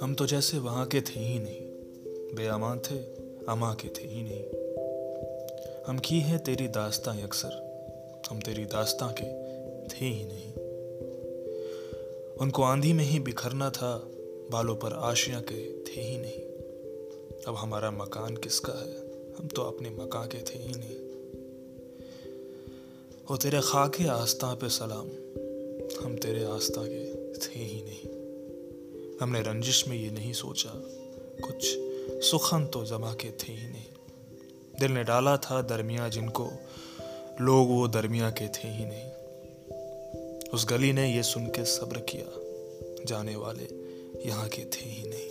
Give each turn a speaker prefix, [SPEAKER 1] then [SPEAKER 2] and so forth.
[SPEAKER 1] हम तो जैसे वहाँ के थे ही नहीं। बेअमान थे, अमा के थे ही नहीं। हम की है तेरी दास्तां अक्सर। हम तेरी दास्तां के थे ही नहीं। उनको आंधी में ही बिखरना था, बालों पर आशियाँ के थे ही नहीं। अब हमारा मकान किसका है? हम तो अपने मकान के थे ही नहीं। वो तेरे खाके आस्था पे सलाम। हम तेरे आस्था के थे ही नहीं। हमने रंजिश में ये नहीं सोचा, कुछ सुखन तो जमा के थे ही नहीं। दिल ने डाला था दरमिया जिनको, लोग वो दरमिया के थे ही नहीं। उस गली ने ये सुन के सब्र किया, जाने वाले यहाँ के थे ही नहीं।